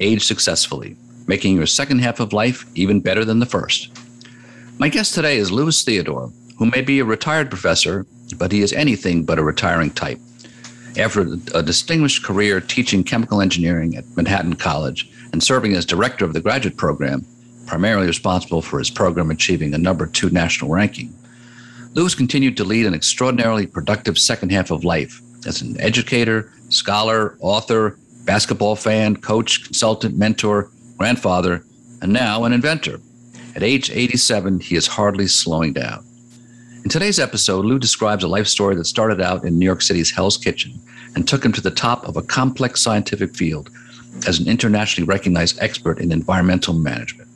age successfully, making your second half of life even better than the first. My guest today is Louis Theodore, who may be a retired professor, but he is anything but a retiring type. After a distinguished career teaching chemical engineering at Manhattan College and serving as director of the graduate program, primarily responsible for his program achieving a number two national ranking, Louis continued to lead an extraordinarily productive second half of life as an educator, scholar, author, basketball fan, coach, consultant, mentor, grandfather, and now an inventor. At age 87, he is hardly slowing down. In today's episode, Lou describes a life story that started out in New York City's Hell's Kitchen and took him to the top of a complex scientific field as an internationally recognized expert in environmental management.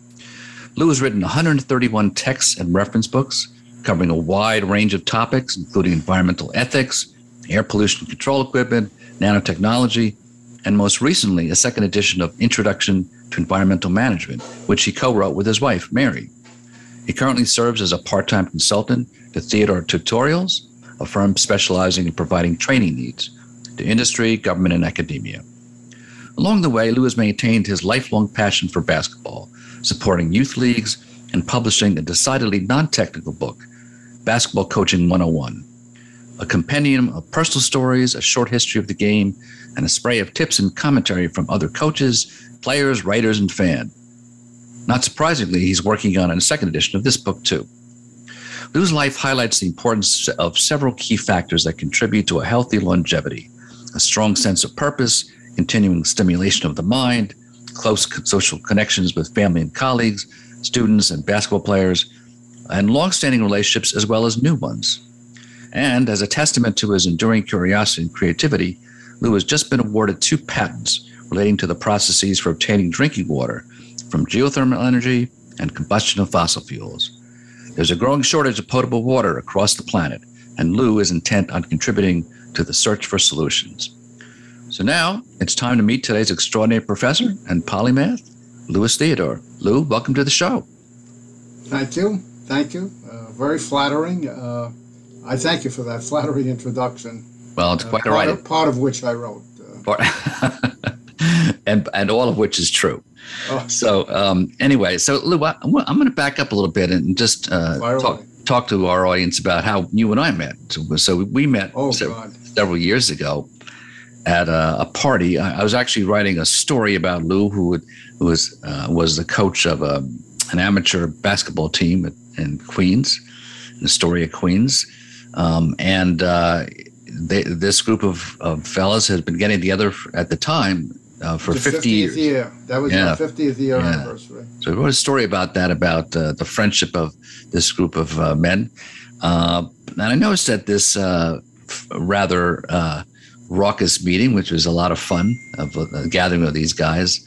Lou has written 131 texts and reference books, covering a wide range of topics, including environmental ethics, air pollution control equipment, nanotechnology, and most recently, a second edition of Introduction to Environmental Management, which he co wrote with his wife, Mary. He currently serves as a part time consultant to Theodore Tutorials, a firm specializing in providing training needs to industry, government, and academia. Along the way, Lou has maintained his lifelong passion for basketball, supporting youth leagues and publishing a decidedly non technical book Basketball Coaching 101, a compendium of personal stories, a short history of the game, and a spray of tips and commentary from other coaches, players, writers, and fans. Not surprisingly, he's working on a second edition of this book, too. Lou's life highlights the importance of several key factors that contribute to a healthy longevity a strong sense of purpose, continuing stimulation of the mind, close social connections with family and colleagues, students and basketball players, and long-standing relationships as well as new ones. And as a testament to his enduring curiosity and creativity, Lou has just been awarded two patents relating to the processes for obtaining drinking water from geothermal energy and combustion of fossil fuels. There's a growing shortage of potable water across the planet, and Lou is intent on contributing to the search for solutions. So now it's time to meet today's extraordinary professor and polymath, Louis Theodore. Lou, welcome to the show. Thank you. Thank you. Uh, very flattering. Uh, I thank you for that flattering introduction. Well, it's quite uh, all right. Part, part of which I wrote. Uh. and and all of which is true. Oh. So um, anyway, so Lou, I, am going to back up a little bit and just uh, talk, talk to our audience about how you and I met. So, we met oh, several, several, years ago at a, a party. I, I, was actually writing a story about Lou, who, would, who was uh, was the coach of a, an amateur basketball team at in Queens, in Astoria, Queens. Um, and uh, they, this group of, of fellas has been getting together at the time uh, for the 50 years. Year. That was yeah. 50th year yeah. anniversary. So I wrote a story about that, about uh, the friendship of this group of uh, men. Uh, and I noticed that this uh, rather uh, raucous meeting, which was a lot of fun, of a gathering of these guys,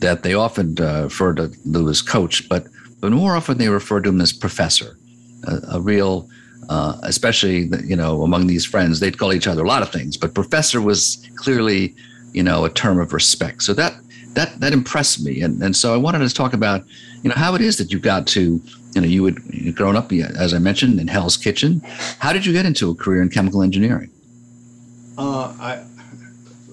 that they often refer to Lou as coach, but but more often they refer to him as professor, a, a real, uh, especially you know among these friends, they'd call each other a lot of things, but professor was clearly you know a term of respect. So that that that impressed me, and and so I wanted to talk about you know how it is that you got to you know you had grown up as I mentioned in Hell's Kitchen. How did you get into a career in chemical engineering? Uh, I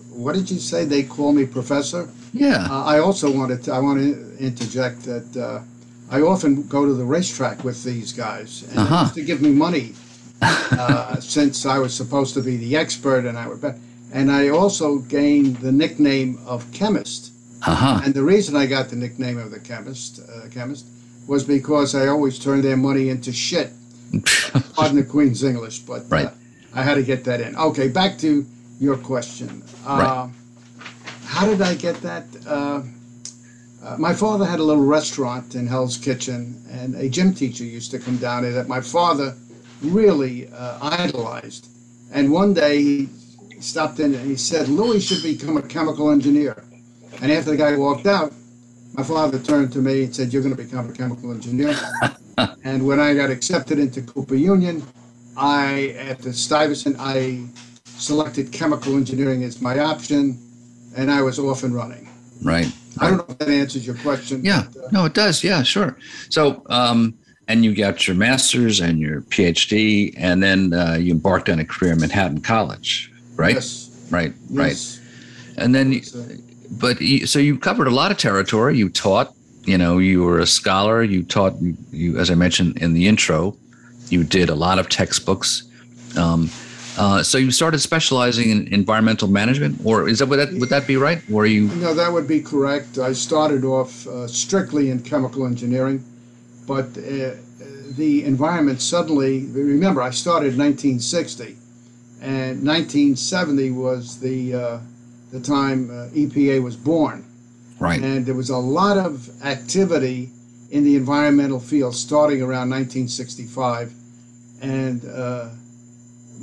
what did you say? They call me professor. Yeah. Uh, I also wanted to, I want to interject that uh, I often go to the racetrack with these guys, and uh-huh. to give me money uh, since I was supposed to be the expert, and I would bet. And I also gained the nickname of chemist. Uh-huh. And the reason I got the nickname of the chemist, uh, chemist, was because I always turned their money into shit. Pardon the Queen's English, but right. uh, I had to get that in. Okay, back to your question. Uh, right. How did I get that? Uh, my father had a little restaurant in Hell's Kitchen, and a gym teacher used to come down there that my father really uh, idolized. And one day he stopped in and he said, Louis should become a chemical engineer. And after the guy walked out, my father turned to me and said, "You're going to become a chemical engineer." and when I got accepted into Cooper Union, I at the Stuyvesant I selected chemical engineering as my option, and I was off and running. Right. I don't know if that answers your question. Yeah. But, uh, no, it does. Yeah, sure. So, um, and you got your master's and your PhD, and then uh, you embarked on a career at Manhattan College, right? Yes. Right. Yes. Right. And then, but you, so you covered a lot of territory. You taught. You know, you were a scholar. You taught. You, as I mentioned in the intro, you did a lot of textbooks. Um, uh, so you started specializing in environmental management, or is that would that would that be right? Or you? No, that would be correct. I started off uh, strictly in chemical engineering, but uh, the environment suddenly. Remember, I started in 1960, and 1970 was the uh, the time uh, EPA was born. Right. And there was a lot of activity in the environmental field starting around 1965, and uh,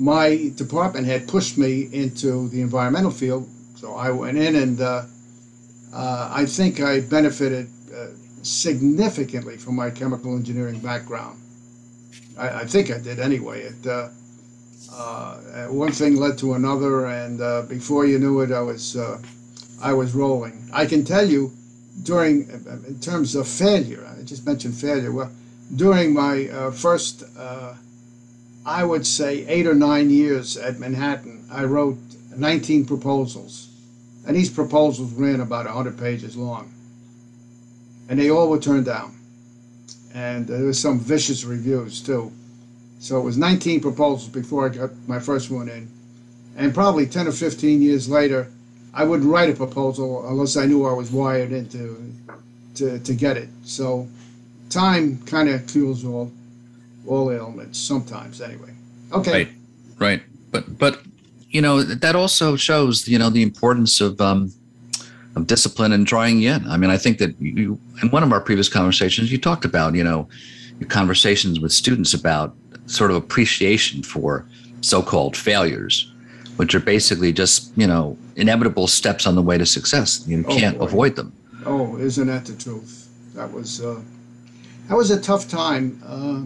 my department had pushed me into the environmental field, so I went in, and uh, uh, I think I benefited uh, significantly from my chemical engineering background. I, I think I did anyway. It, uh, uh, one thing led to another, and uh, before you knew it, I was I was rolling. I can tell you, during in terms of failure, I just mentioned failure. Well, during my first I would say, eight or nine years at Manhattan, I wrote 19 proposals. And these proposals ran about 100 pages long. And they all were turned down. And there was some vicious reviews, too. So it was 19 proposals before I got my first one in. And probably 10 or 15 years later, I wouldn't write a proposal unless I knew I was wired into to, to get it. So time kind of cures all all ailments sometimes anyway. Okay. Right. Right. But but you know that also shows you know the importance of um of discipline and trying again i mean i think that you in one of our previous conversations you talked about you know your conversations with students about sort of appreciation for so-called failures which are basically just you know inevitable steps on the way to success. You oh, can't avoid them. Oh isn't that the truth? That was uh that was a tough time. Uh,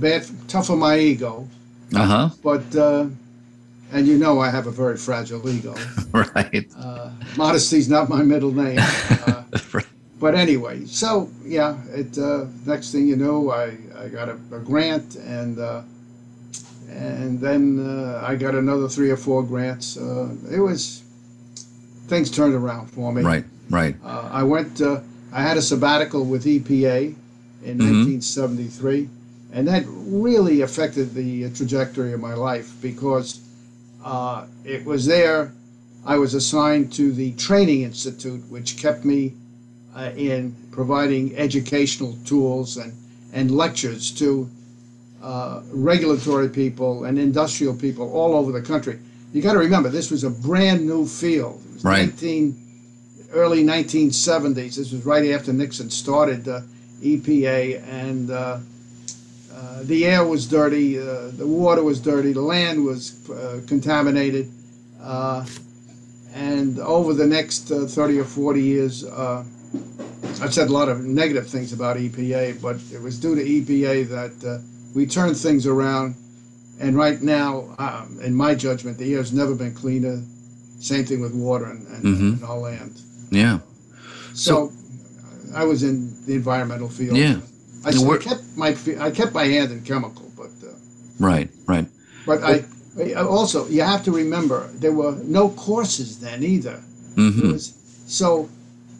bad, tough on my ego. Uh huh. But uh, and you know I have a very fragile ego. right. Uh, modesty's not my middle name. Uh, right. But anyway, so yeah, it. Uh, next thing you know, I, I got a, a grant and uh, and then uh, I got another three or four grants. Uh, it was things turned around for me. Right. Right. Uh, I went. Uh, I had a sabbatical with EPA in mm-hmm. 1973. And that really affected the trajectory of my life because uh, it was there. I was assigned to the Training Institute, which kept me uh, in providing educational tools and, and lectures to uh, regulatory people and industrial people all over the country. You got to remember, this was a brand new field. It was right. 19, early 1970s. This was right after Nixon started EPA, and uh, uh, the air was dirty, uh, the water was dirty, the land was uh, contaminated. Uh, and over the next 30 or 40 years, I've said a lot of negative things about EPA, but it was due to EPA that we turned things around. And right now, um, in my judgment, the air has never been cleaner. Same thing with water and, and, mm-hmm. and our land. Yeah. So, so I was in the environmental field. Yeah. I, I kept my I kept my hand in chemical, but uh, right, right. But I, I also you have to remember there were no courses then either. Mm-hmm. Was, so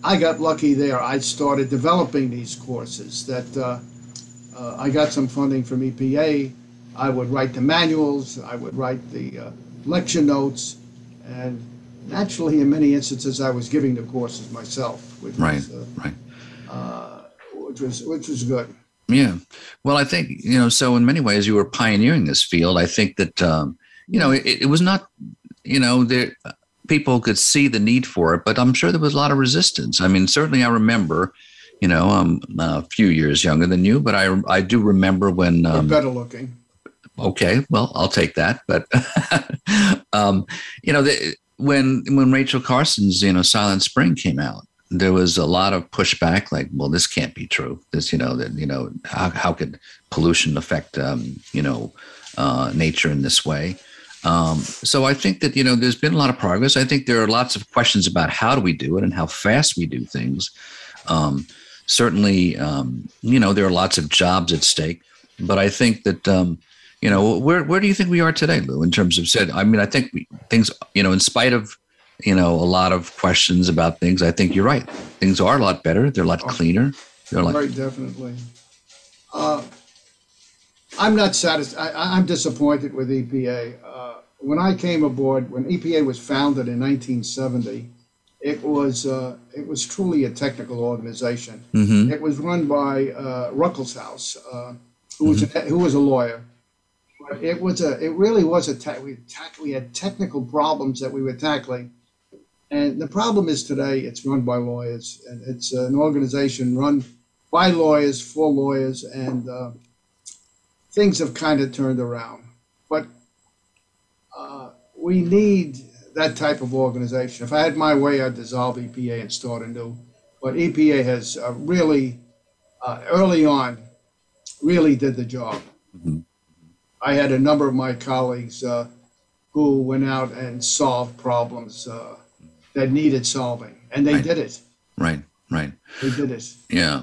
I got lucky there. I started developing these courses that uh, uh, I got some funding from EPA. I would write the manuals. I would write the uh, lecture notes, and naturally, in many instances, I was giving the courses myself. Which right, was, uh, right uh, which was which was good. Yeah, well, I think you know. So in many ways, you were pioneering this field. I think that um, you know it, it was not you know there people could see the need for it, but I'm sure there was a lot of resistance. I mean, certainly I remember. You know, I'm a few years younger than you, but I I do remember when um, better looking. Okay, well, I'll take that. But um, you know, the, when when Rachel Carson's you know Silent Spring came out, there was a lot of pushback, like, well, this can't be true. This, you know, that you know, how how could pollution affect um, you know uh, nature in this way? Um, so I think that you know there's been a lot of progress. I think there are lots of questions about how do we do it and how fast we do things. Um, certainly, um, you know, there are lots of jobs at stake, but I think that um, you know where where do you think we are today, Lou, in terms of said? I mean, I think we, things, you know, in spite of you know a lot of questions about things, I think you're right. Things are a lot better. They're a lot cleaner. They're a lot very definitely. Uh, I'm not satisfied. I'm disappointed with EPA. Uh, when I came aboard, when EPA was founded in 1970, it was uh, it was truly a technical organization. Mm-hmm. It was run by uh, Ruckelshaus, uh, who was mm-hmm. a, who was a lawyer. But it was a it really was a te- we, we had technical problems that we were tackling, and the problem is today it's run by lawyers and it's an organization run by lawyers for lawyers and uh, things have kind of turned around. But uh, we need that type of organization. If I had my way, I'd dissolve EPA and start anew. But EPA has uh, really, uh, early on, really did the job. Mm-hmm. I had a number of my colleagues uh, who went out and solved problems uh, that needed solving, and they right. did it. Right, right. They did it. Yeah.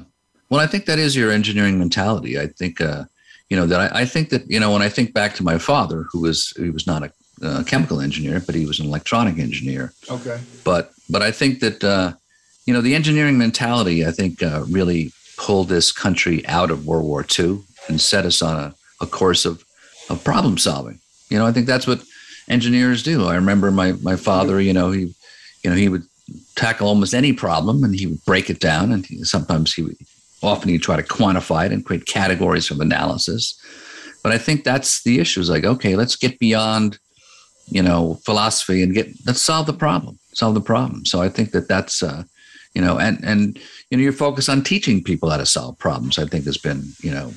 Well, I think that is your engineering mentality. I think, uh, you know, that I, I, think that, you know, when I think back to my father, who was, he was not a uh, chemical engineer, but he was an electronic engineer. Okay. But but I think that uh, you know the engineering mentality I think uh, really pulled this country out of World War II and set us on a, a course of of problem solving. You know, I think that's what engineers do. I remember my my father. You know, he you know he would tackle almost any problem and he would break it down. And he, sometimes he would often he'd try to quantify it and create categories of analysis. But i think that's the issue. Is like okay let's get beyond you know philosophy and get let's solve the problem solve the problem. So i think that that's uh, you know and and you know your focus on teaching people how to solve problems i think has been you know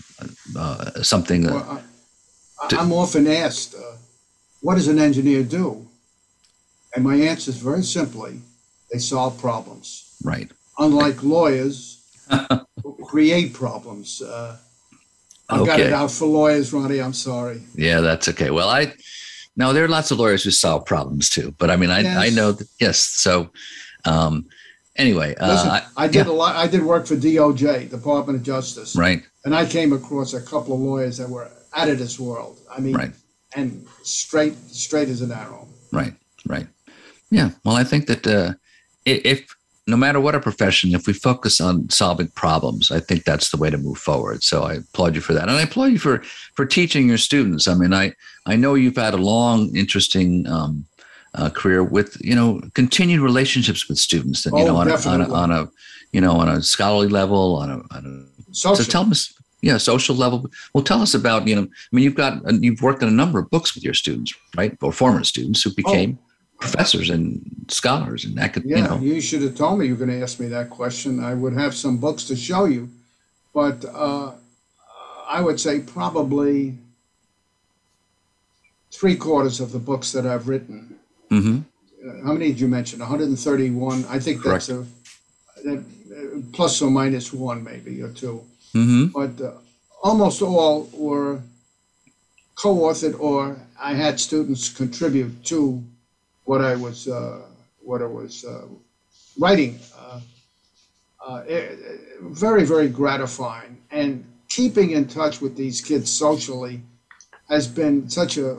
uh, something that well, I, am often asked uh, what does an engineer do and my answer is very simply they solve problems right unlike lawyers who create problems uh, I've okay. got it out for lawyers, Ronnie. I'm sorry. Yeah, that's okay. Well, I no, there are lots of lawyers who solve problems too. But I mean, I, yes. I know that, yes. So, um, anyway, uh, Listen, I, I did yeah. a lot. I did work for DOJ, Department of Justice. Right. And I came across a couple of lawyers that were out of this world. I mean, right. and straight, straight as an arrow. Right. Right. Yeah. Well, I think that uh, if no matter what our profession, if we focus on solving problems, I think that's the way to move forward. So I applaud you for that, and I applaud you for for teaching your students. I mean, I I know you've had a long, interesting um, uh, career with you know continued relationships with students, and you oh, know on a, on, a, on a you know on a scholarly level, on a, on a social. so tell us. Yeah, social level. Well, tell us about you know. I mean, you've got you've worked on a number of books with your students, right, or former students who became oh professors and scholars and could yeah, you know you should have told me you were going to ask me that question i would have some books to show you but uh, i would say probably three quarters of the books that i've written mm-hmm. uh, how many did you mention 131 i think that's Correct. a that, uh, plus or minus one maybe or 2 mm-hmm. but uh, almost all were co-authored or i had students contribute to what I was uh, what I was uh, writing. Uh, uh, it, very very gratifying, and keeping in touch with these kids socially has been such a uh,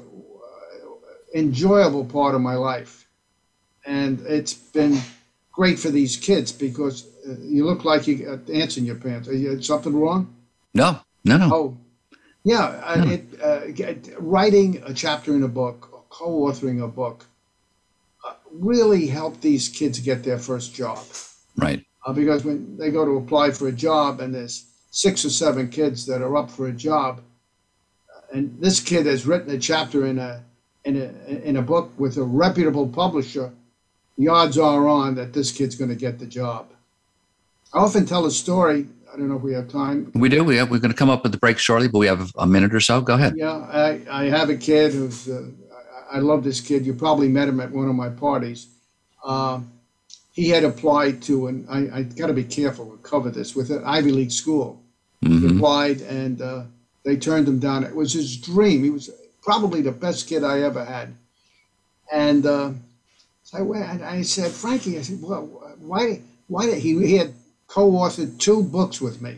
enjoyable part of my life, and it's been great for these kids because you look like you got ants in your pants. You something wrong? No, no, no. Oh, yeah. No. It, uh, writing a chapter in a book, co-authoring a book, really help these kids get their first job. Right. Uh, because when they go to apply for a job and there's six or seven kids that are up for a job, uh, and this kid has written a chapter in a in a in a book with a reputable publisher, the odds are on that this kid's going to get the job. I often tell a story. I don't know if we have time. We do. We have, we're going to come up with the break shortly, but we have a minute or so. Go ahead. Yeah, I, I have a kid who's uh, I love this kid. You probably met him at one of my parties. Uh, he had applied to, and I, I got to be careful to cover this, with an Ivy League school. Mm-hmm. He applied, and uh, they turned him down. It was his dream. He was probably the best kid I ever had. And uh, so I went, I said, Frankie, I said, well, why, why did he, he had co-authored two books with me,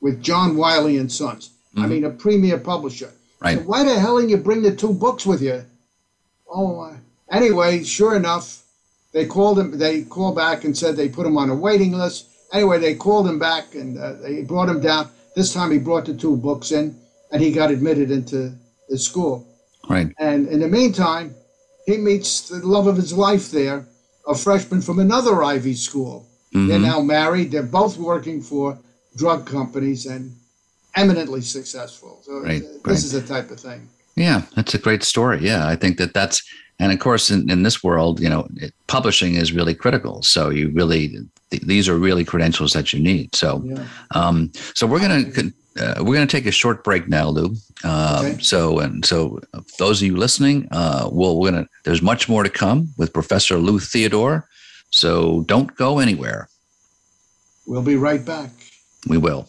with John Wiley and Sons. Mm-hmm. I mean, a premier publisher. Right. Said, why the hell didn't you bring the two books with you? Oh, uh, anyway, sure enough, they called him. They called back and said they put him on a waiting list. Anyway, they called him back and uh, they brought him down. This time, he brought the two books in, and he got admitted into the school. Right. And in the meantime, he meets the love of his life there, a freshman from another Ivy school. Mm-hmm. They're now married. They're both working for drug companies and eminently successful. So right, this right. is the type of thing. Yeah, that's a great story. Yeah, I think that that's, and of course, in, in this world, you know, it, publishing is really critical. So you really, th- these are really credentials that you need. So, yeah. um, so we're gonna uh, we're gonna take a short break now, Lou. Uh, okay. So and so, those of you listening, uh, well, we're gonna. There's much more to come with Professor Lou Theodore. So don't go anywhere. We'll be right back. We will.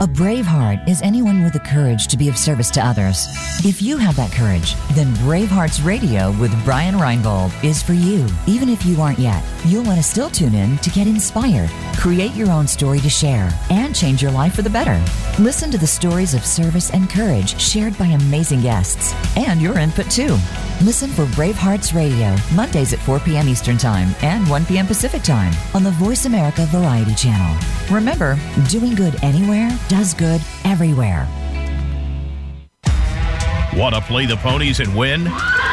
A brave heart is anyone with the courage to be of service to others. If you have that courage, then Bravehearts Radio with Brian Reinbold is for you. Even if you aren't yet, you'll want to still tune in to get inspired, create your own story to share, and change your life for the better. Listen to the stories of service and courage shared by amazing guests, and your input too. Listen for Bravehearts Radio, Mondays at 4 p.m. Eastern Time and 1 p.m. Pacific Time on the Voice America Variety Channel. Remember, doing good anywhere does good everywhere. Want to play the ponies and win?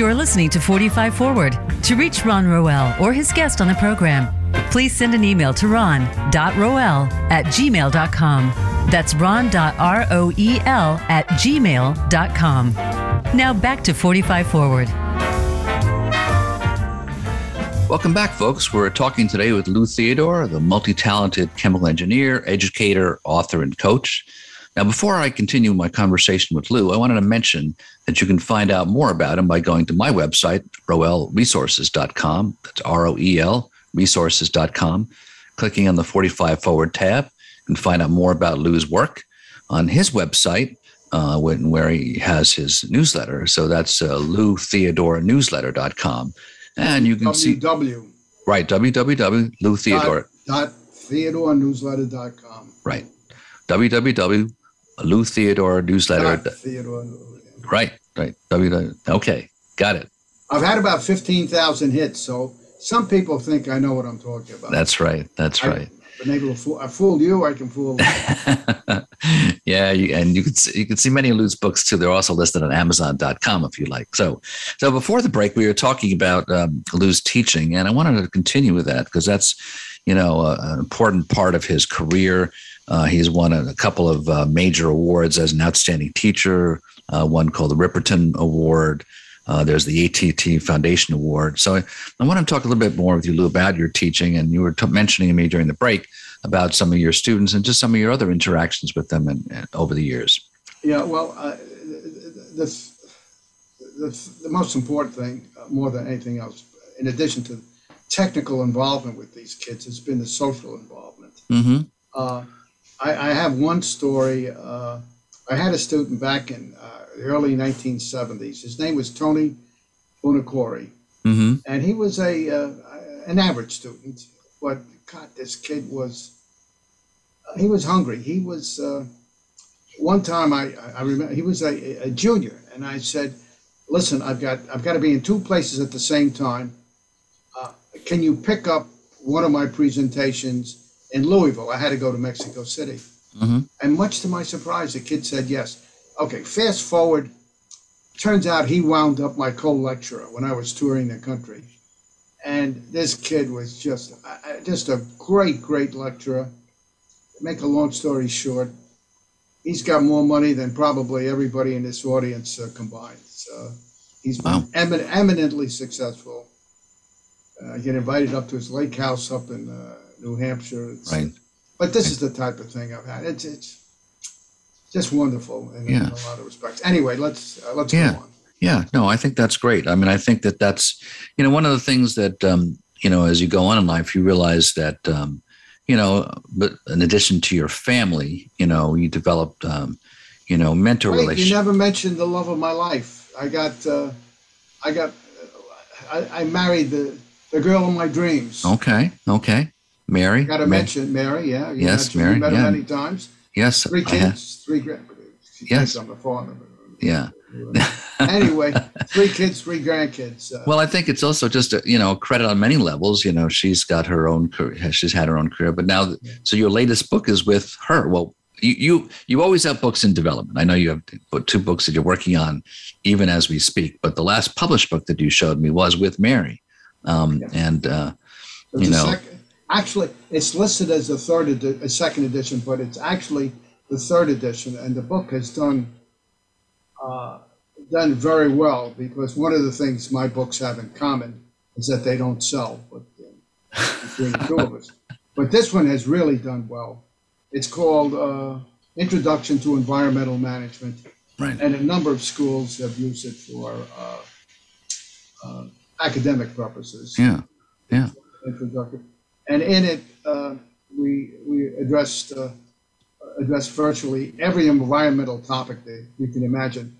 You're listening to 45 Forward. To reach Ron Roel or his guest on the program, please send an email to ron.roel at gmail.com. That's ron.roel at gmail.com. Now back to 45 Forward. Welcome back, folks. We're talking today with Lou Theodore, the multi talented chemical engineer, educator, author, and coach. Now, before I continue my conversation with Lou, I wanted to mention that you can find out more about him by going to my website, roelresources.com. That's R O E L resources.com. Clicking on the 45 Forward tab and find out more about Lou's work on his website, uh, when, where he has his newsletter. So that's uh, loutheodorenewsletter.com. And you can www. see. W. Right, www.loutheodore. Dot, dot theodorenewsletter.com. Right. www Lou Theodore newsletter. Theodore. Right, right. W. Okay, got it. I've had about fifteen thousand hits, so some people think I know what I'm talking about. That's right. That's right. I've been able to fool. I fooled you. I can fool. yeah, you, and you can see, you can see many of Lou's books too. They're also listed on Amazon.com if you like. So, so before the break, we were talking about um, Lou's teaching, and I wanted to continue with that because that's you know uh, an important part of his career. Uh, he's won a, a couple of uh, major awards as an outstanding teacher, uh, one called the Ripperton Award. Uh, there's the AT&T Foundation Award. So I, I, want to talk a little bit more with you, Lou, about your teaching. And you were t- mentioning to me during the break about some of your students and just some of your other interactions with them and, and over the years. Yeah, well, uh, the, the, the most important thing, uh, more than anything else, in addition to technical involvement with these kids, has been the social involvement. Mm-hmm. I, I have one story. Uh, I had a student back in uh, the early 1970s. His name was Tony Buonicore, mm-hmm. and he was a uh, an average student. But God, this kid was he was hungry. He was uh, one time I I remember he was a, a junior, and I said, "Listen, I've got I've got to be in two places at the same time. Uh, can you pick up one of my presentations in Louisville. I had to go to Mexico City. Mm-hmm. And much to my surprise, the kid said yes. Okay, fast forward. Turns out he wound up my co lecturer when I was touring the country. And this kid was just, just a great, great lecturer. Make a long story short, he's got more money than probably everybody in this audience uh, combined. So he's wow. emin- eminently successful. Uh, get invited up to his lake house up in uh, New Hampshire. It's, right. But this is the type of thing I've had. It's it's just wonderful in, yeah. in a lot of respects. Anyway, let's uh, let's yeah. go on. Yeah, no, I think that's great. I mean, I think that that's you know one of the things that um, you know as you go on in life, you realize that um, you know, but in addition to your family, you know, you developed um, you know mentor Wait, relationships. You never mentioned the love of my life. I got uh, I got I, I married the the girl of my dreams. Okay, okay. Mary. Got to mention Mary, yeah. You yes, Mary. Met yeah. many times. Yes. Three kids, three grand. Yes. I'm the father. Yeah. anyway, three kids, three grandkids. Uh, well, I think it's also just a, you know credit on many levels. You know, she's got her own career. She's had her own career, but now, yeah. so your latest book is with her. Well, you, you you always have books in development. I know you have two books that you're working on, even as we speak. But the last published book that you showed me was with Mary, um, yeah. and uh, you know. Second, actually, it's listed as the third, edi- a second edition, but it's actually the third edition, and the book has done uh, done very well because one of the things my books have in common is that they don't sell, but uh, between the two of us. But this one has really done well. It's called uh, Introduction to Environmental Management, right. and a number of schools have used it for uh, uh, academic purposes. Yeah, yeah. Introduction and in it uh, we we addressed uh, addressed virtually every environmental topic that you can imagine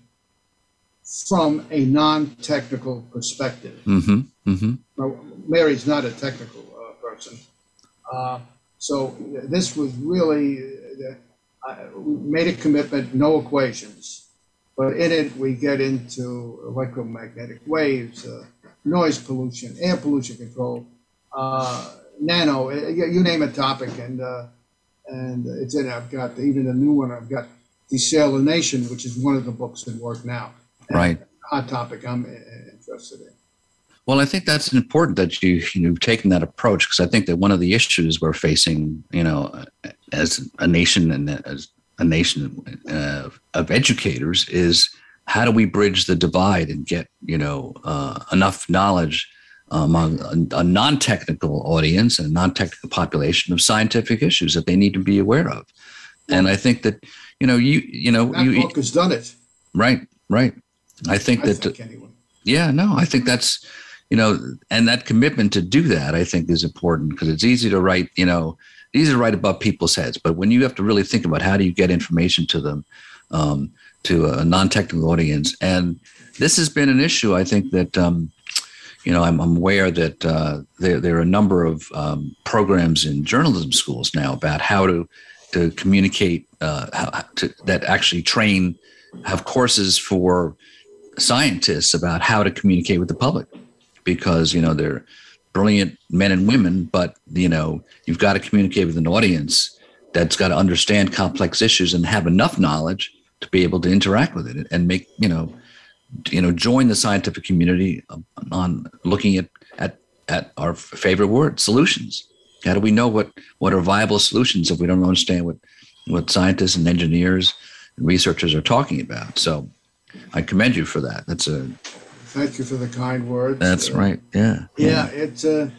from a non-technical perspective. Mm-hmm. Mm-hmm. Now, Mary's not a technical uh, person, uh, so this was really uh, we made a commitment, no equations, but in it we get into electromagnetic waves, uh, noise pollution, air pollution control. Uh, nano, uh, you name a topic, and uh, and it's in. I've got even the new one. I've got Desalination, which is one of the books in work now. Right. Hot topic. I'm uh, interested in. Well, I think that's important that you you've taken that approach because I think that one of the issues we're facing, you know, as a nation and as a nation uh, of educators is how do we bridge the divide and get you know uh, enough knowledge among a, a non-technical audience and a non-technical population of scientific issues that they need to be aware of. And I think that you know you you know that you book has done it. Right, right. I think I that think anyway. yeah, no, I think that's you know, and that commitment to do that I think is important because it's easy to write, you know, easy to write above people's heads, but when you have to really think about how do you get information to them, um, to a non-technical audience, and this has been an issue I think that um, you know, I'm, I'm aware that uh, there, there are a number of um, programs in journalism schools now about how to to communicate uh, how to, that actually train have courses for scientists about how to communicate with the public because you know they're brilliant men and women but you know you've got to communicate with an audience that's got to understand complex issues and have enough knowledge to be able to interact with it and make you know you know join the scientific community on looking at at at our favorite word solutions. How do we know what what are viable solutions if we don't understand what what scientists and engineers and researchers are talking about? So i commend you for that. That's a thank you for the kind words. That's uh, right. Yeah. yeah, yeah. it's uh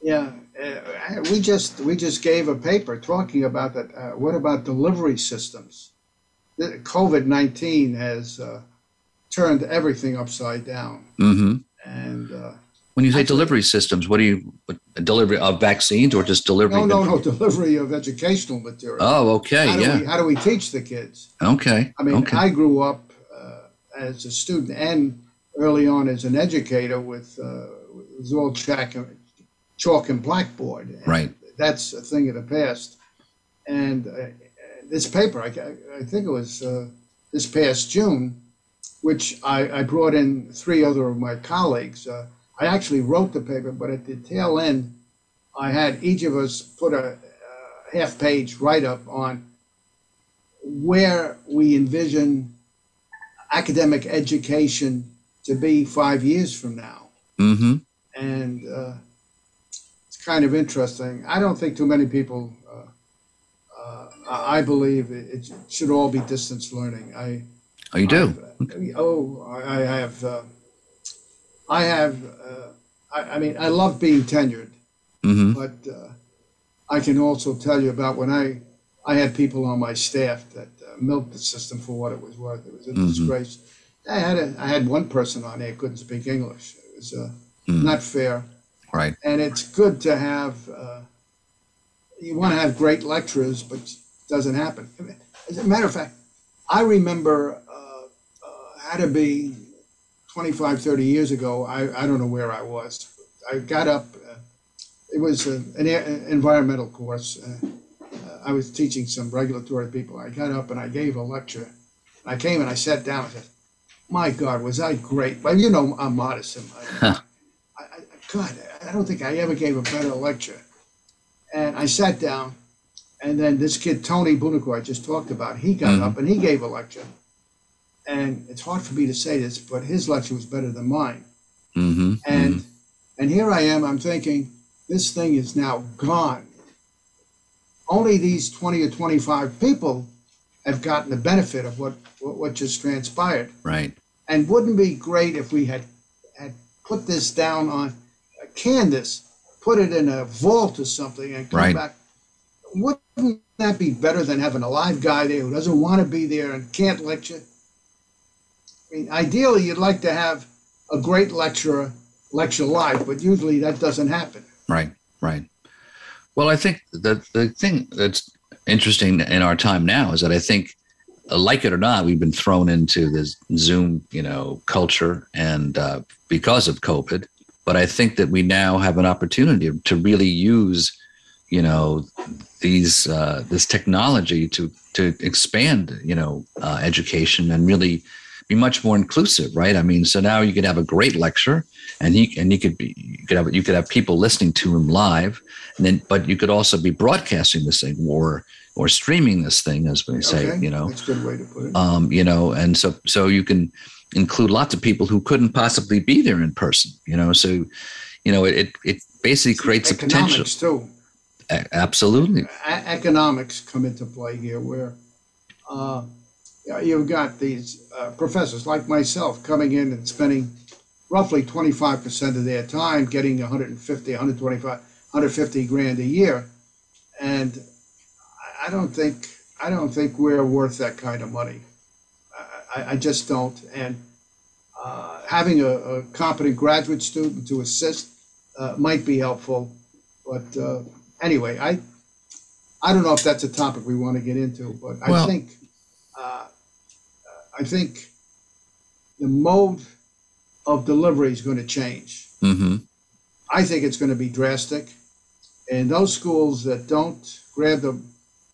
yeah uh, we just we just gave a paper talking about that uh, what about delivery systems? Covid-19 has uh, turned everything upside down. Mm-hmm. And uh, when you say actually, delivery systems, what do you delivery of vaccines or just delivery? No, no, no, delivery of educational material. Oh, okay, how yeah. We, how do we teach the kids? Okay. I mean, okay. I grew up uh, as a student and early on as an educator with uh, it was all chalk and, chalk and blackboard. And right. That's a thing of the past. And uh, this paper, I, I, think it was uh, this past June which I, I, brought in three other of my colleagues. Uh, I actually wrote the paper, but at the tail end, I had each of us put a, a half page write up on where we envision academic education to be five years from now. Mm-hmm. And uh, it's kind of interesting. I don't think too many people, uh, uh, I believe it, should all be distance learning. I, oh, you do? I, oh, I, I have, uh, I have, uh, I, I, mean, I love being tenured, mm-hmm. but uh, I can also tell you about when I, I had people on my staff that milked the system for what it was worth. It was a mm-hmm. disgrace. I had a, I had one person on there couldn't speak English. It was uh, mm. not fair. Right. And it's good to have. Uh, you want to have great lecturers, but it doesn't happen. As a matter of fact, I remember uh, uh, had to be 25, 30 years ago. I, I don't know where I was. I got up. Uh, it was a, an, an environmental course. Uh, I was teaching some regulatory people. I got up and I gave a lecture. I came and I sat down. I said, "My God, was I great?" Well, you know, I'm modest. In my, I, I, God, I don't think I ever gave a better lecture. And I sat down, and then this kid Tony Buonicore I just talked about, he got mm-hmm. up and he gave a lecture. And it's hard for me to say this, but his lecture was better than mine. Mm-hmm. And mm-hmm. and here I am. I'm thinking this thing is now gone only these 20 or 25 people have gotten the benefit of what, what, what just transpired. Right. And wouldn't be great if we had, had put this down on, a canvas, put it in a vault or something and come right. back. Wouldn't that be better than having a live guy there who doesn't want to be there and can't lecture? I mean, ideally, you'd like to have a great lecturer lecture live, but usually that doesn't happen. Right, right. Well, I think the the thing that's interesting in our time now is that I think, uh, like it or not, we've been thrown into this Zoom, you know, culture, and uh, because of COVID. But I think that we now have an opportunity to really use, you know, these uh, this technology to to expand, you know, uh, education and really be much more inclusive, right? I mean, so now you could have a great lecture, and he and you could be you could have you could have people listening to him live, and then but you could also be broadcasting this thing or or streaming this thing, as we say, okay. you know. That's a good way to put it. Um, you know, and so so you can include lots of people who couldn't possibly be there in person, you know. So, you know, it it basically creates a potential. too. A- absolutely. A- economics come into play here, where. Uh, you've got these uh, professors like myself coming in and spending roughly 25% of their time getting 150, 125, 150 grand a year. And I don't think, I don't think we're worth that kind of money. I, I just don't. And uh, having a, a, competent graduate student to assist uh, might be helpful. But uh, anyway, I, I don't know if that's a topic we want to get into, but I think I think the mode of delivery is going to change. Mm-hmm. I think it's going to be drastic. And those schools that don't grab the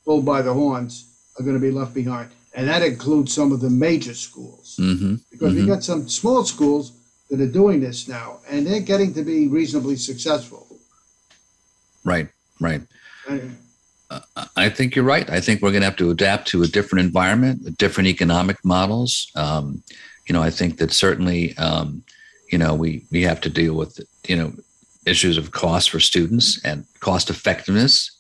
bull by the horns are going to be left behind. And that includes some of the major schools. Mm-hmm. Because mm-hmm. we got some small schools that are doing this now, and they're getting to be reasonably successful. Right, right. I think you're right. I think we're going to have to adapt to a different environment, different economic models. Um, you know, I think that certainly, um, you know, we we have to deal with you know issues of cost for students and cost effectiveness.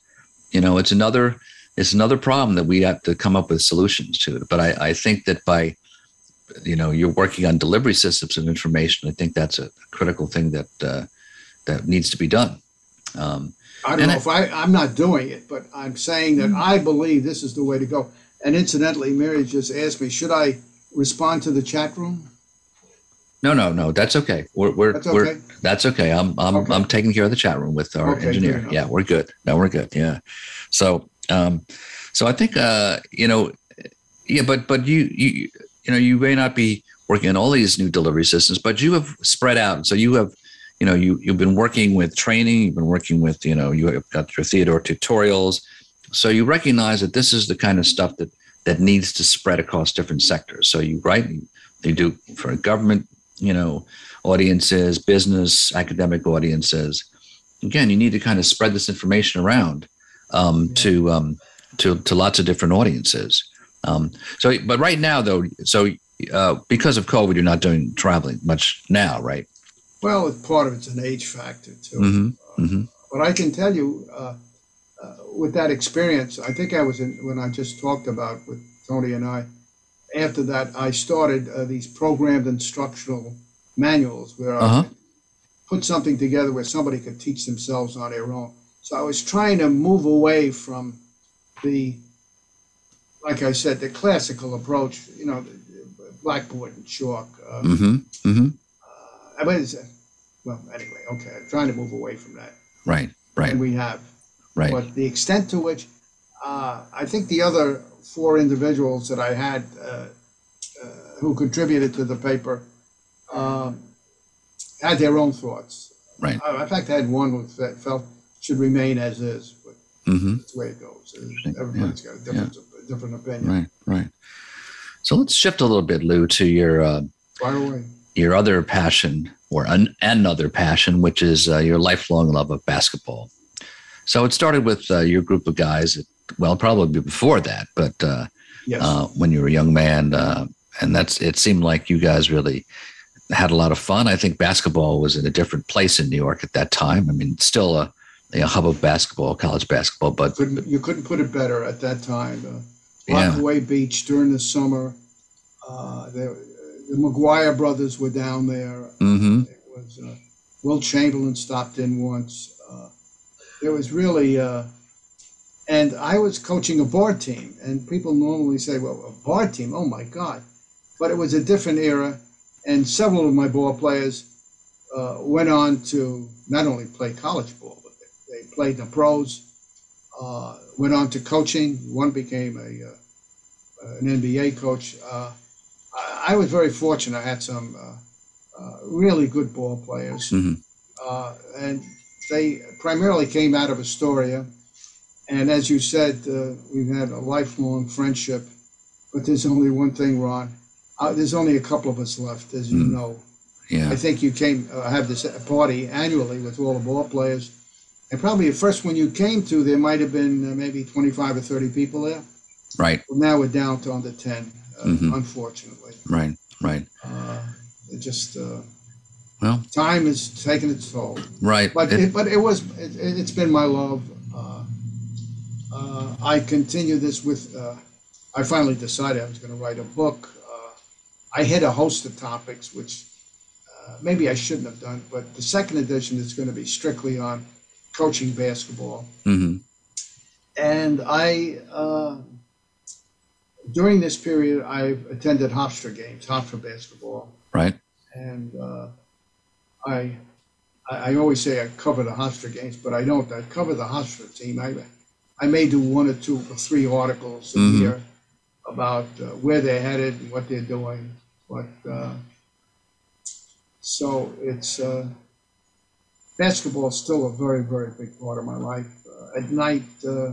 You know, it's another it's another problem that we have to come up with solutions to. But I, I think that by you know you're working on delivery systems of information, I think that's a critical thing that uh, that needs to be done. Um, I don't know if I, I'm not doing it, but I'm saying that I believe this is the way to go. And incidentally, Mary just asked me, should I respond to the chat room? No, no, no. That's okay. We're we're That's we're okay? that's okay. I'm I'm Okay. I'm taking care of the chat room with our Okay, engineer. Yeah, we're good. No, we're good. Yeah. So um so I think uh you know yeah, but but you you you know you may not be working on all these new delivery systems, but you have spread out. So you have you know you you've been working with training, you've been working with you know you have got your Theodore tutorials. So you recognize that this is the kind of stuff that that needs to spread across different sectors. So you right you, you do for government you know audiences, business, academic audiences. again, you need to kind of spread this information around um, yeah. to um, to to lots of different audiences. Um, so, but right now, though, so uh, because of COVID, you're not doing traveling much now, right? Well, part of it's an age factor too. Mm-hmm. Uh, mm-hmm. But I can tell you, uh, uh, with that experience, I think I was in when I just talked about with Tony and I. After that, I started uh, these programmed instructional manuals where uh-huh. I put something together where somebody could teach themselves on their own. So I was trying to move away from the, like I said, the classical approach, you know, blackboard and chalk. Uh, mm-hmm. Mm-hmm. Uh, I mean, well, anyway, okay, I'm trying to move away from that. Right, right. And we have. Right. But the extent to which, uh, I think the other four individuals that I had uh, uh, who contributed to the paper um, had their own thoughts. Right. Uh, in fact, I had one who felt should remain as is, but mm-hmm. that's the way it goes. Everybody's yeah. got a different, yeah. different opinion. Right, right. So let's shift a little bit, Lou, to your uh, your other passion or an, another passion, which is uh, your lifelong love of basketball. So it started with uh, your group of guys. Well, probably before that, but uh, yes. Uh, when you were a young man, uh, and that's it seemed like you guys really had a lot of fun. I think basketball was in a different place in New York at that time. I mean, still a, a hub of basketball, college basketball, but couldn't, you couldn't put it better at that time. Uh, Rockaway yeah. Beach during the summer. Uh, the, the McGuire brothers were down there. Mm-hmm. It was uh, Wilt Chamberlain stopped in once. Uh, there was really, uh, and I was coaching a bar team, and people normally say, "Well, a bar team? Oh my God!" But it was a different era and several of my ball players uh, went on to not only play college ball, but they, they played in the pros, uh, went on to coaching. One became a uh, an NBA coach. Uh, I, I, was very fortunate. I had some uh, uh, really good ball players, mm-hmm. and they primarily came out of Astoria. And as you said, we've had a lifelong friendship. But there's only one thing, Ron uh, there's only a couple of us left, as you mm. know. Yeah. I think you came uh, have this party annually with all the ball players, and probably the first one you came to, there might have been uh, maybe 25 or 30 people there. Right. Well, now we're down to under 10, uh, mm-hmm. unfortunately. Right. Right. Uh, it just uh, well, time is taking its toll. Right. But it, it, but it was it, has been my love. I continue this with. I finally decided I was going to write a book I hit a host of topics, which uh, maybe I shouldn't have done, but the second edition is going to be strictly on coaching basketball. Mm-hmm. And I, uh, during this period, I've attended Hofstra games, Hofstra basketball. Right. And uh, I, I always say I cover the Hofstra games, but I don't. I cover the Hofstra team. I, I may do one or two or three articles a mm-hmm. year about uh, where they're headed and what they're doing. But uh, so it's uh, basketball is still a very, very big part of my life. Uh, at night, uh,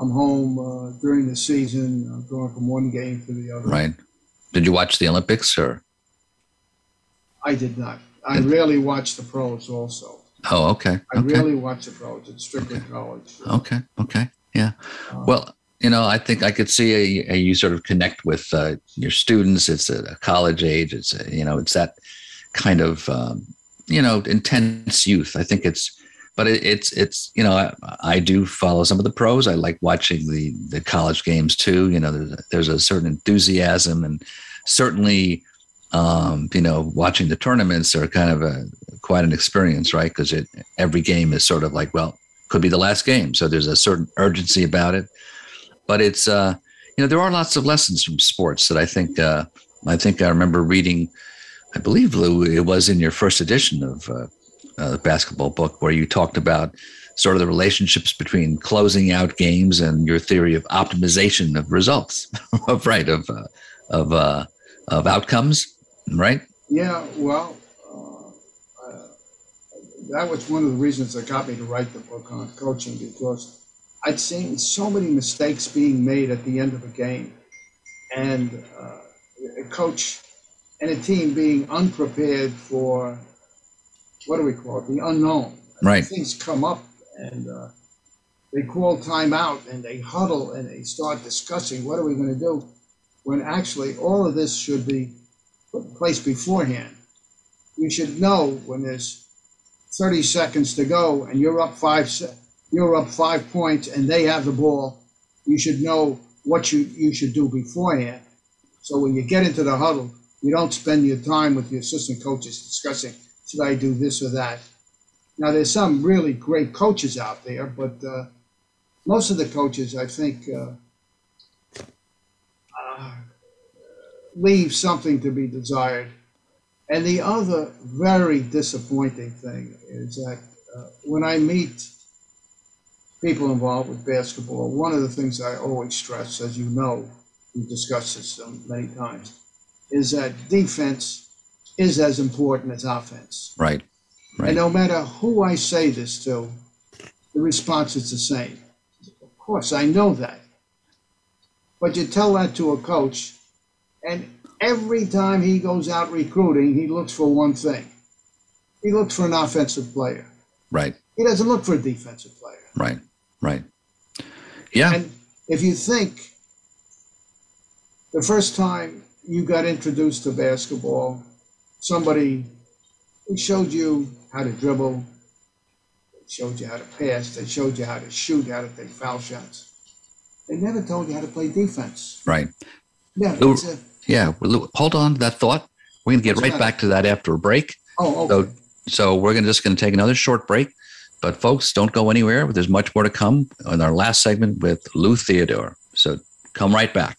I'm home uh, during the season. I'm going from one game to the other. Right. Did you watch the Olympics or? I did not. I did... rarely watch the pros also. Oh, okay. I okay. rarely watch the pros. It's strictly okay. college. Okay. Okay. Yeah. Uh, well, you know, I think I could see a, a you sort of connect with uh, your students. It's a, a, college age. It's a, you know, it's that kind of um, you know intense youth. I think it's, but it, it's it's you know I, I, do follow some of the pros. I like watching the the college games too. You know, there's a, there's a certain enthusiasm and certainly um, you know watching the tournaments are kind of a quite an experience, right? Because it every game is sort of like well could be the last game, so there's a certain urgency about it but it's uh, you know there are lots of lessons from sports that I think uh, I think I remember reading. I believe Lou, it was in your first edition of uh, uh, basketball book where you talked about sort of the relationships between closing out games and your theory of optimization of results, of right of uh, of uh, of outcomes, right? Yeah, well, uh, that was one of the reasons that got me to write the book on coaching because I'd seen so many mistakes being made at the end of a game, and uh, a coach and a team being unprepared for what do we call it, the unknown. Right. Things come up and uh, they call time out and they huddle and they start discussing what are we going to do when actually all of this should be put in place beforehand. You should know when there's 30 seconds to go and you're up five you're up five points and they have the ball. You should know what you, you should do beforehand. So when you get into the huddle, you don't spend your time with your assistant coaches discussing should I do this or that. Now there's some really great coaches out there, but uh, most of the coaches, I think, uh, uh, leave something to be desired. And the other very disappointing thing is that uh, when I meet people involved with basketball, one of the things I always stress, as you know, we've discussed this many times, is that defense is as important as offense. Right. right. And no matter who I say this to, the response is the same Of course, I know that. But you tell that to a coach, and every time he goes out recruiting, he looks for one thing. He looks for an offensive player. Right. He doesn't look for a defensive player. Right. Right. Yeah. And if you think the first time you got introduced to basketball, somebody who showed you how to dribble, they showed you how to pass. They showed you how to shoot, how to take foul shots. They never told you how to play defense. Right. Yeah. Lou, a, yeah. Hold on to that thought. We're going to get right back to that after a break. Oh, okay. So, so we're gonna, just going to take another short break. But folks, don't go anywhere. There's much more to come in our last segment with Lou Theodore. So come right back.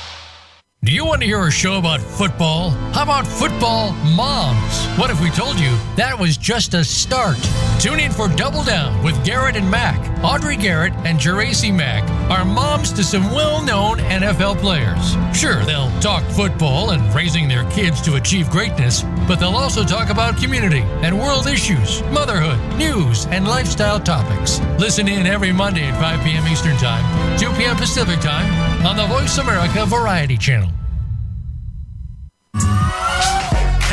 Do you want to hear a show about football? How about football moms? What if we told you that was just a start? Tune in for Double Down with Garrett and Mac. Audrey Garrett and Geraci Mac are moms to some well known NFL players. Sure, they'll talk football and raising their kids to achieve greatness, but they'll also talk about community and world issues, motherhood, news, and lifestyle topics. Listen in every Monday at 5 p.m. Eastern Time, 2 p.m. Pacific Time on the Voice America Variety Channel.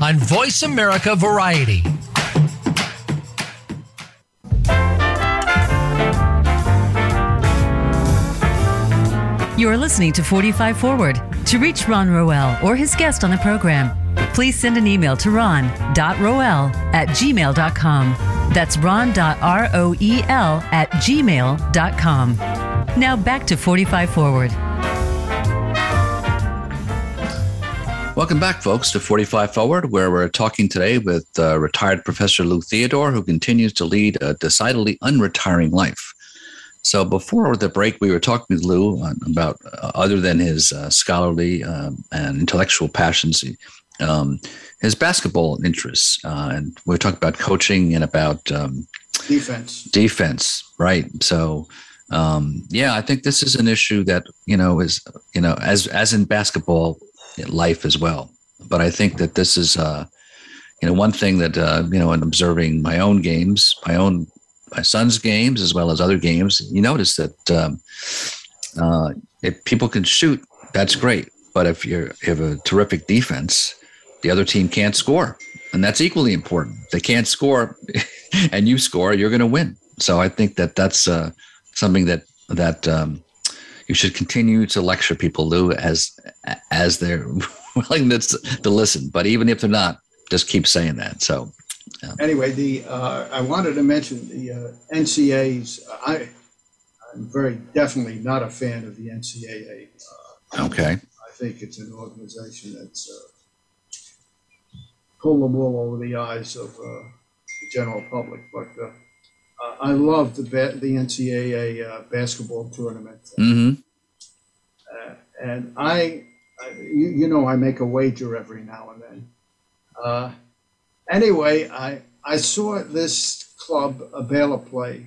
on Voice America Variety. You are listening to 45 Forward. To reach Ron Roel or his guest on the program, please send an email to ron.roel at gmail.com. That's ron.roel at gmail.com. Now back to 45 Forward. Welcome back, folks, to 45 Forward, where we're talking today with uh, retired Professor Lou Theodore, who continues to lead a decidedly unretiring life. So before the break, we were talking with Lou about, uh, other than his uh, scholarly um, and intellectual passions, um, his basketball interests. Uh, and we talked about coaching and about um, defense. Defense, right? So, um, yeah, I think this is an issue that you know is you know as as in basketball, life as well. But I think that this is, uh, you know, one thing that uh, you know, in observing my own games, my own my son's games as well as other games, you notice that um, uh, if people can shoot, that's great. But if you're you have a terrific defense, the other team can't score, and that's equally important. If they can't score, and you score, you're going to win. So I think that that's uh, something that that um, you should continue to lecture people, Lou, as as they're willing to, to listen. But even if they're not, just keep saying that. So yeah. anyway, the uh, I wanted to mention the uh, NCAA's. I I'm very definitely not a fan of the NCAA. Uh, okay. I think it's an organization that's uh, pull the wool over the eyes of uh, the general public, but uh, I love the the NCAA uh, basketball tournament. Mm-hmm. Uh, and I, I you, you, know, I make a wager every now and then. Uh, anyway, I I saw this club, a Baylor play,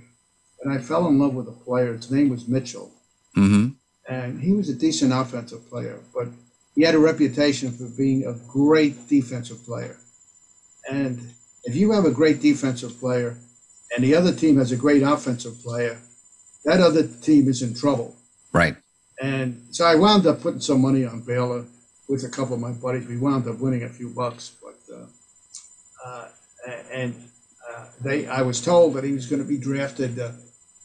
and I fell in love with the player. His name was Mitchell. Mm-hmm. And he was a decent offensive player, but he had a reputation for being a great defensive player. And if you have a great defensive player and the other team has a great offensive player, that other team is in trouble. Right. And so I wound up putting some money on Baylor with a couple of my buddies. We wound up winning a few bucks, but uh, uh, and uh, they I was told that he was going to be drafted uh,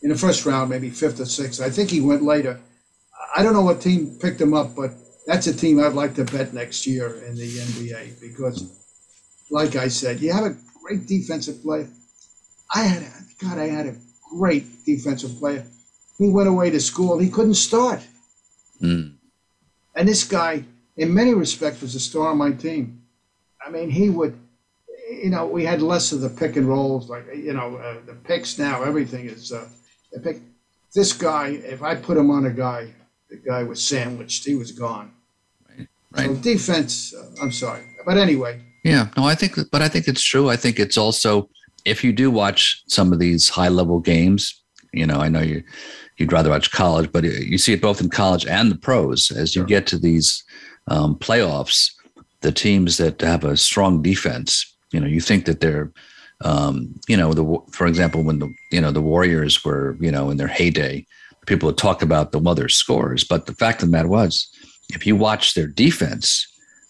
in the first round, maybe fifth or sixth. I think he went later. I don't know what team picked him up, but that's a team I'd like to bet next year in the NBA because, like I said, you have a great defensive player. I had, God, I had a great defensive player. He went away to school. He couldn't start. Mm. And this guy, in many respects, was a star on my team. I mean, he would, you know, we had less of the pick and rolls, like, you know, uh, the picks now, everything is uh, a pick. This guy, if I put him on a guy, the guy was sandwiched. He was gone. Right. right. So defense, uh, I'm sorry. But anyway. Yeah, no, I think, but I think it's true. I think it's also, if you do watch some of these high level games, you know, I know you, you'd rather watch college, but you see it both in college and the pros as you get to these um, playoffs. The teams that have a strong defense, you know, you think that they're, um, you know, the for example, when the you know the Warriors were you know in their heyday, people would talk about the mother scores, but the fact of the matter was, if you watch their defense,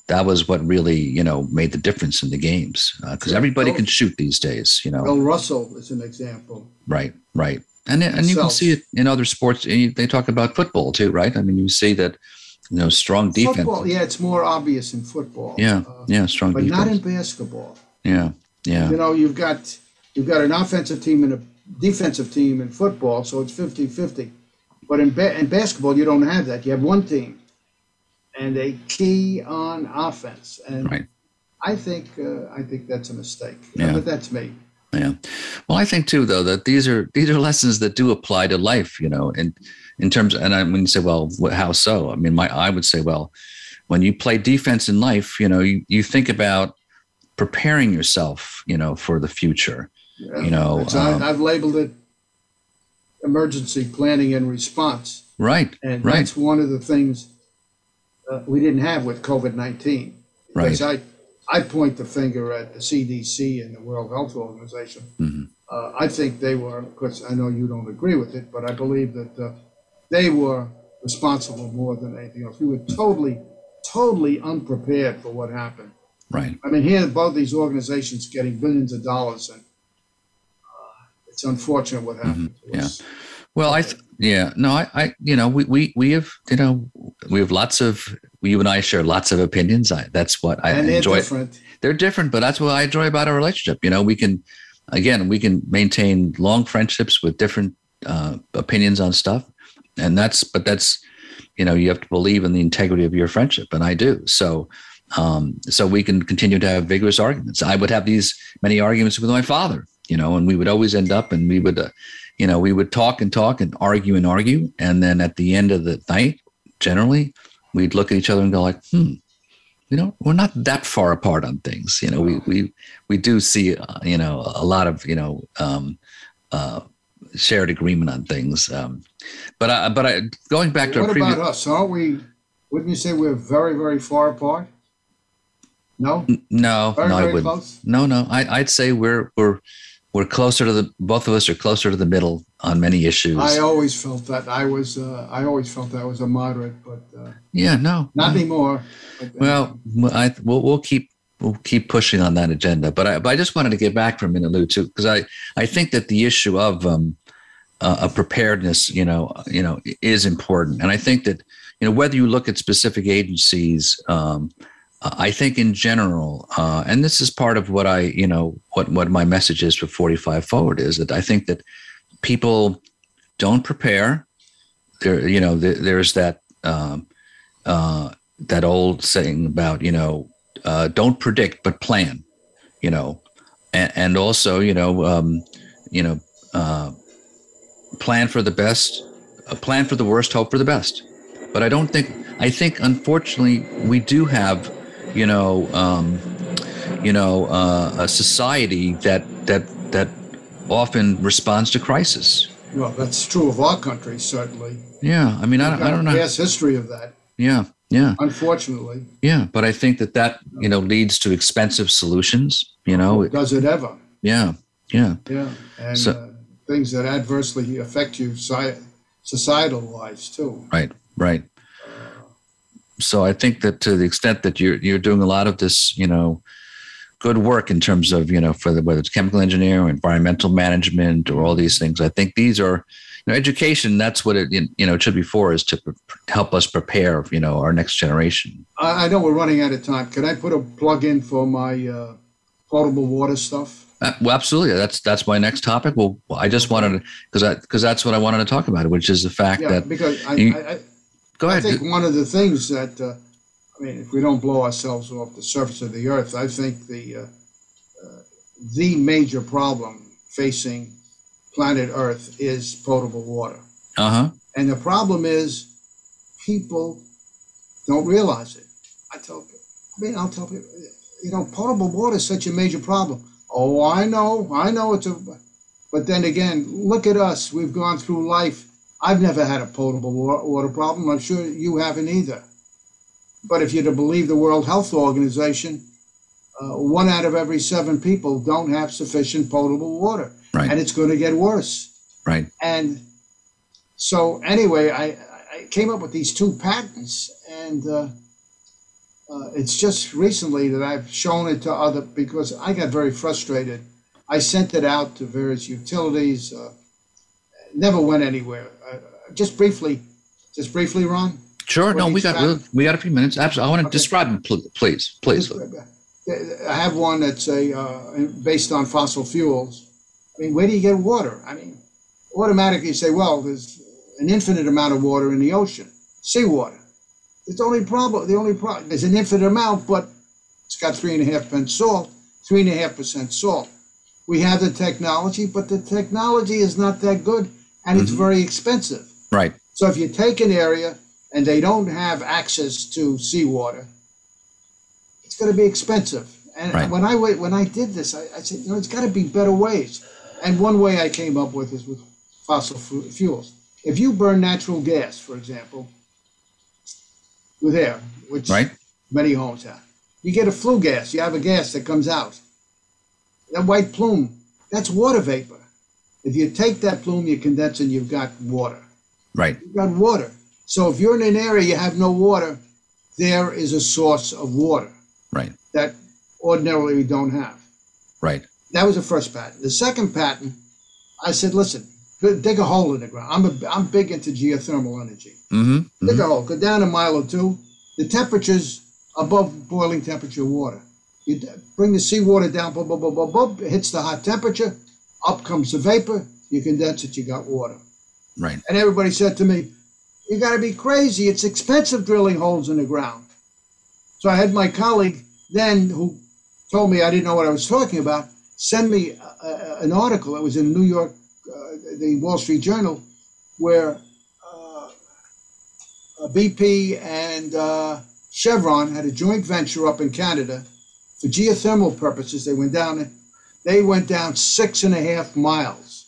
that was what really you know made the difference in the games because uh, everybody can shoot these days. You know, Bill Russell is an example. Right, right and and you can see it in other sports. They talk about football too, right? I mean, you see that you know strong defense. Football, yeah, it's more obvious in football. Yeah, uh, yeah, strong, but defense. not in basketball. Yeah, yeah. You know, you've got you've got an offensive team and a defensive team in football, so it's 50-50. But in ba- in basketball, you don't have that. You have one team, and a key on offense. And right. I think uh, I think that's a mistake. Yeah. But that's me. Yeah. Well, I think too, though, that these are these are lessons that do apply to life. You know, in in terms, of, and I, when you say, well, how so? I mean, my I would say, well, when you play defense in life, you know, you, you think about preparing yourself, you know, for the future. Yeah. You know, um, I've labeled it emergency planning and response. Right. And right. that's one of the things uh, we didn't have with COVID nineteen. Right. I I point the finger at the CDC and the World Health Organization. Mm-hmm. Uh, I think they were, of course, I know you don't agree with it, but I believe that uh, they were responsible more than anything else. We were totally, totally unprepared for what happened. Right. I mean, here, both these organizations getting billions of dollars, and uh, it's unfortunate what happened. Mm-hmm. Yeah. Well, I, th- yeah, no, I, I, you know, we, we, we have, you know, we have lots of, you and I share lots of opinions. I, that's what I and enjoy. They're different. They're different, but that's what I enjoy about our relationship. You know, we can, again, we can maintain long friendships with different uh, opinions on stuff, and that's, but that's, you know, you have to believe in the integrity of your friendship, and I do. So, um, so we can continue to have vigorous arguments. I would have these many arguments with my father, you know, and we would always end up, and we would. Uh, you know, we would talk and talk and argue and argue. And then at the end of the night, generally, we'd look at each other and go like, hmm, you know, we're not that far apart on things. You know, we, we, we do see, uh, you know, a lot of, you know, um, uh, shared agreement on things. Um, but I, but I, going back to what previous, about us? Aren't we, wouldn't you say we're very, very far apart? No, no, very, no, very I wouldn't. Close? No, no, I, I'd say we're, we're, we're closer to the both of us are closer to the middle on many issues. I always felt that I was uh, I always felt that I was a moderate, but uh, yeah, no, not anymore. But, uh, well, I we'll, we'll keep we'll keep pushing on that agenda. But I but I just wanted to get back for a minute, Lou, too, because I I think that the issue of um uh, a preparedness, you know, you know, is important, and I think that you know whether you look at specific agencies. Um, I think in general, uh, and this is part of what I, you know, what what my message is for 45 Forward is that I think that people don't prepare. There, you know, there, there's that um, uh, that old saying about, you know, uh, don't predict but plan. you know, and, and also, you know, um, you know, uh, plan for the best, uh, plan for the worst, hope for the best. But I don't think, I think, unfortunately, we do have, you know, um, you know, uh, a society that that that often responds to crisis. Well, that's true of our country, certainly. Yeah, I mean, I, I don't know. Yes, history of that. Yeah, yeah. Unfortunately. Yeah, but I think that that you know leads to expensive solutions. You know, does it ever? Yeah, yeah, yeah, and so, uh, things that adversely affect you societal wise too. Right, right. So I think that to the extent that you're you're doing a lot of this, you know, good work in terms of you know for the, whether it's chemical engineering or environmental management or all these things, I think these are you know, education that's what it you know it should be for is to pre- help us prepare you know our next generation. I, I know we're running out of time. Can i put a plug in for my uh, potable water stuff? Uh, well absolutely. That's that's my next topic. Well i just wanted to because because that's what i wanted to talk about which is the fact yeah, that because I, you, I, I, go ahead i think one of the things that uh, i mean if we don't blow ourselves off the surface of the earth i think the uh, uh the major problem facing planet Earth is potable water. Uh huh. And the problem is people don't realize it. I tell people, I mean, I'll tell people, you know, potable water is such a major problem. Oh, I know, I know it's a, but then again, look at us. We've gone through life. I've never had a potable water problem. I'm sure you haven't either. But if you're to believe the World Health Organization, uh, one out of every seven people don't have sufficient potable water. Right. And it's going to get worse. Right. And so, anyway, I, I came up with these two patents, and uh, uh, it's just recently that I've shown it to other because I got very frustrated. I sent it out to various utilities, uh, never went anywhere. Uh, just briefly, just briefly, Ron. Sure. No, we got we got a few minutes. Absolutely. I want to okay. describe them, please, please. I have one that's a uh, based on fossil fuels I mean, where do you get water? I mean, automatically you say, well, there's an infinite amount of water in the ocean, seawater. It's the only problem. The only problem there's an infinite amount, but it's got three and a half percent salt, three and a half percent salt. We have the technology, but the technology is not that good, and mm-hmm. it's very expensive. Right. So if you take an area and they don't have access to seawater, it's going to be expensive. And right. when I when I did this, I, I said, you know, it's got to be better ways. And one way I came up with is with fossil fuels. If you burn natural gas, for example, with air, which right. many homes have, you get a flue gas. You have a gas that comes out. That white plume, that's water vapor. If you take that plume, you condense, and you've got water. Right. You've got water. So if you're in an area you have no water, there is a source of water. Right. That ordinarily we don't have. Right. That was the first patent. The second patent, I said, listen, dig a hole in the ground. I'm, a, I'm big into geothermal energy. Mm-hmm. Dig mm-hmm. a hole, go down a mile or two. The temperature's above boiling temperature water. You bring the seawater down, blah, blah, blah, blah, blah, it hits the hot temperature, up comes the vapor, you condense it, you got water. Right. And everybody said to me, you got to be crazy. It's expensive drilling holes in the ground. So I had my colleague then who told me I didn't know what I was talking about send me a, a, an article that was in New York, uh, the Wall Street Journal, where uh, BP and uh, Chevron had a joint venture up in Canada for geothermal purposes. They went down. They went down six and a half miles,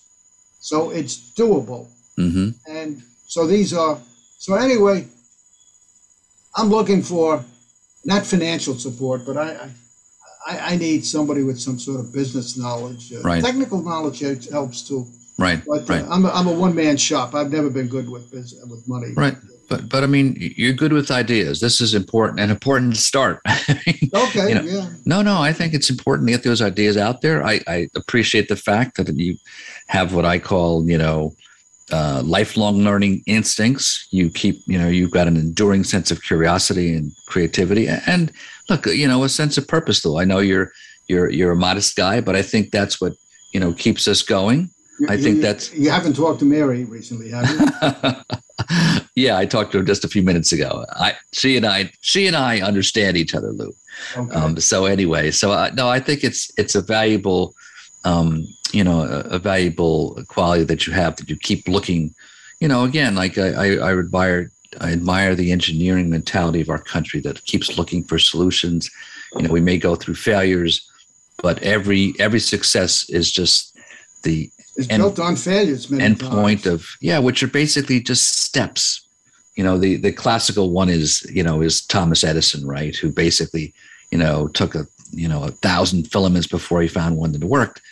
so it's doable. Mm-hmm. And so these are. So anyway, I'm looking for not financial support, but I, I I, need somebody with some sort of business knowledge. Uh, right. Technical knowledge helps too. Right. But uh, right. I'm a, I'm a one man shop. I've never been good with business, with money. Right. But but but I mean, you're good with ideas. This is important and important to start. okay. You know, yeah. No, no. I think it's important to get those ideas out there. I, I appreciate the fact that you have what I call, you know, uh, lifelong learning instincts. You keep, you know, you've got an enduring sense of curiosity and creativity, and look, you know, a sense of purpose. Though I know you're you're you're a modest guy, but I think that's what you know keeps us going. I think you, that's. You haven't talked to Mary recently, have you? Yeah, I talked to her just a few minutes ago. I, she and I, she and I understand each other, Lou. Okay. Um, so anyway, so I, no, I think it's it's a valuable, um, you know, a, a, valuable quality that you have that you keep looking. You know, again, like I, I, I admire I admire the engineering mentality of our country that keeps looking for solutions. You know, we may go through failures, but every every success is just the it's end, built on failures. End point of yeah, which are basically just steps. You know, the the classical one is you know is Thomas Edison, right? Who basically you know took a you know a thousand filaments before he found one that worked.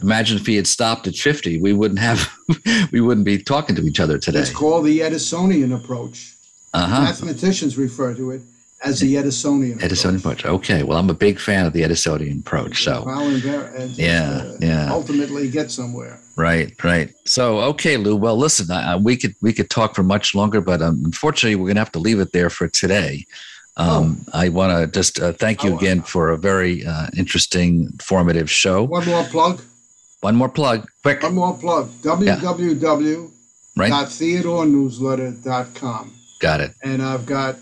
Imagine if he had stopped at fifty, we wouldn't have we wouldn't be talking to each other today. It's called the Edisonian approach. Uh-huh. Mathematicians refer to it as the Edisonian. Edisonian approach. approach. Okay. Well, I'm a big fan of the Edisonian approach. So yeah, uh, yeah. Ultimately, get somewhere. Right, right. So okay, Lou. Well, listen, uh, we could we could talk for much longer, but um, unfortunately, we're gonna have to leave it there for today. Um, oh. I want to just uh, thank you oh, again for a very uh, interesting, formative show. One more plug. One more plug. Quick. One more plug. www.theodorenewsletter.com. Got it. And I've got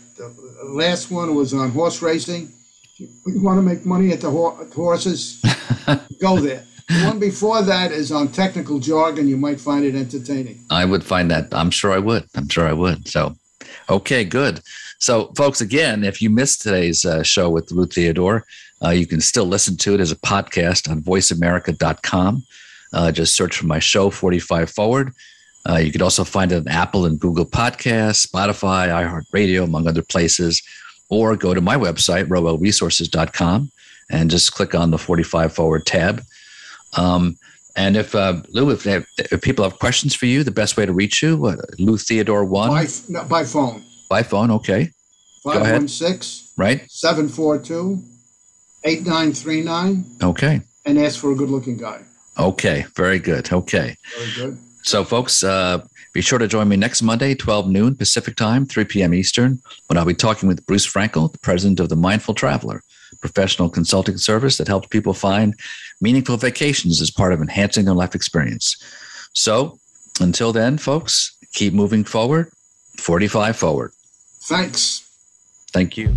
last one was on horse racing. If You want to make money at the horses? Go there. The one before that is on technical jargon. You might find it entertaining. I would find that. I'm sure I would. I'm sure I would. So, okay, good. So, folks, again, if you missed today's uh, show with Lou Theodore, uh, you can still listen to it as a podcast on voiceamerica.com. Uh, just search for my show, 45 Forward. Uh, you could also find it on Apple and Google Podcasts, Spotify, iHeartRadio, among other places, or go to my website, roelresources.com, and just click on the 45 Forward tab. Um, and if uh, Lou, if, if, people have questions for you, the best way to reach you, uh, Lou Theodore one by, no, by phone. By phone, okay. Five one six right seven four two eight nine three nine. Okay. And ask for a good looking guy. Okay, very good. Okay. Very good. So, folks, uh, be sure to join me next Monday, 12 noon Pacific time, 3 p.m. Eastern, when I'll be talking with Bruce Frankel, the president of the Mindful Traveler, professional consulting service that helps people find meaningful vacations as part of enhancing their life experience. So, until then, folks, keep moving forward, 45 forward. Thanks. Thank you.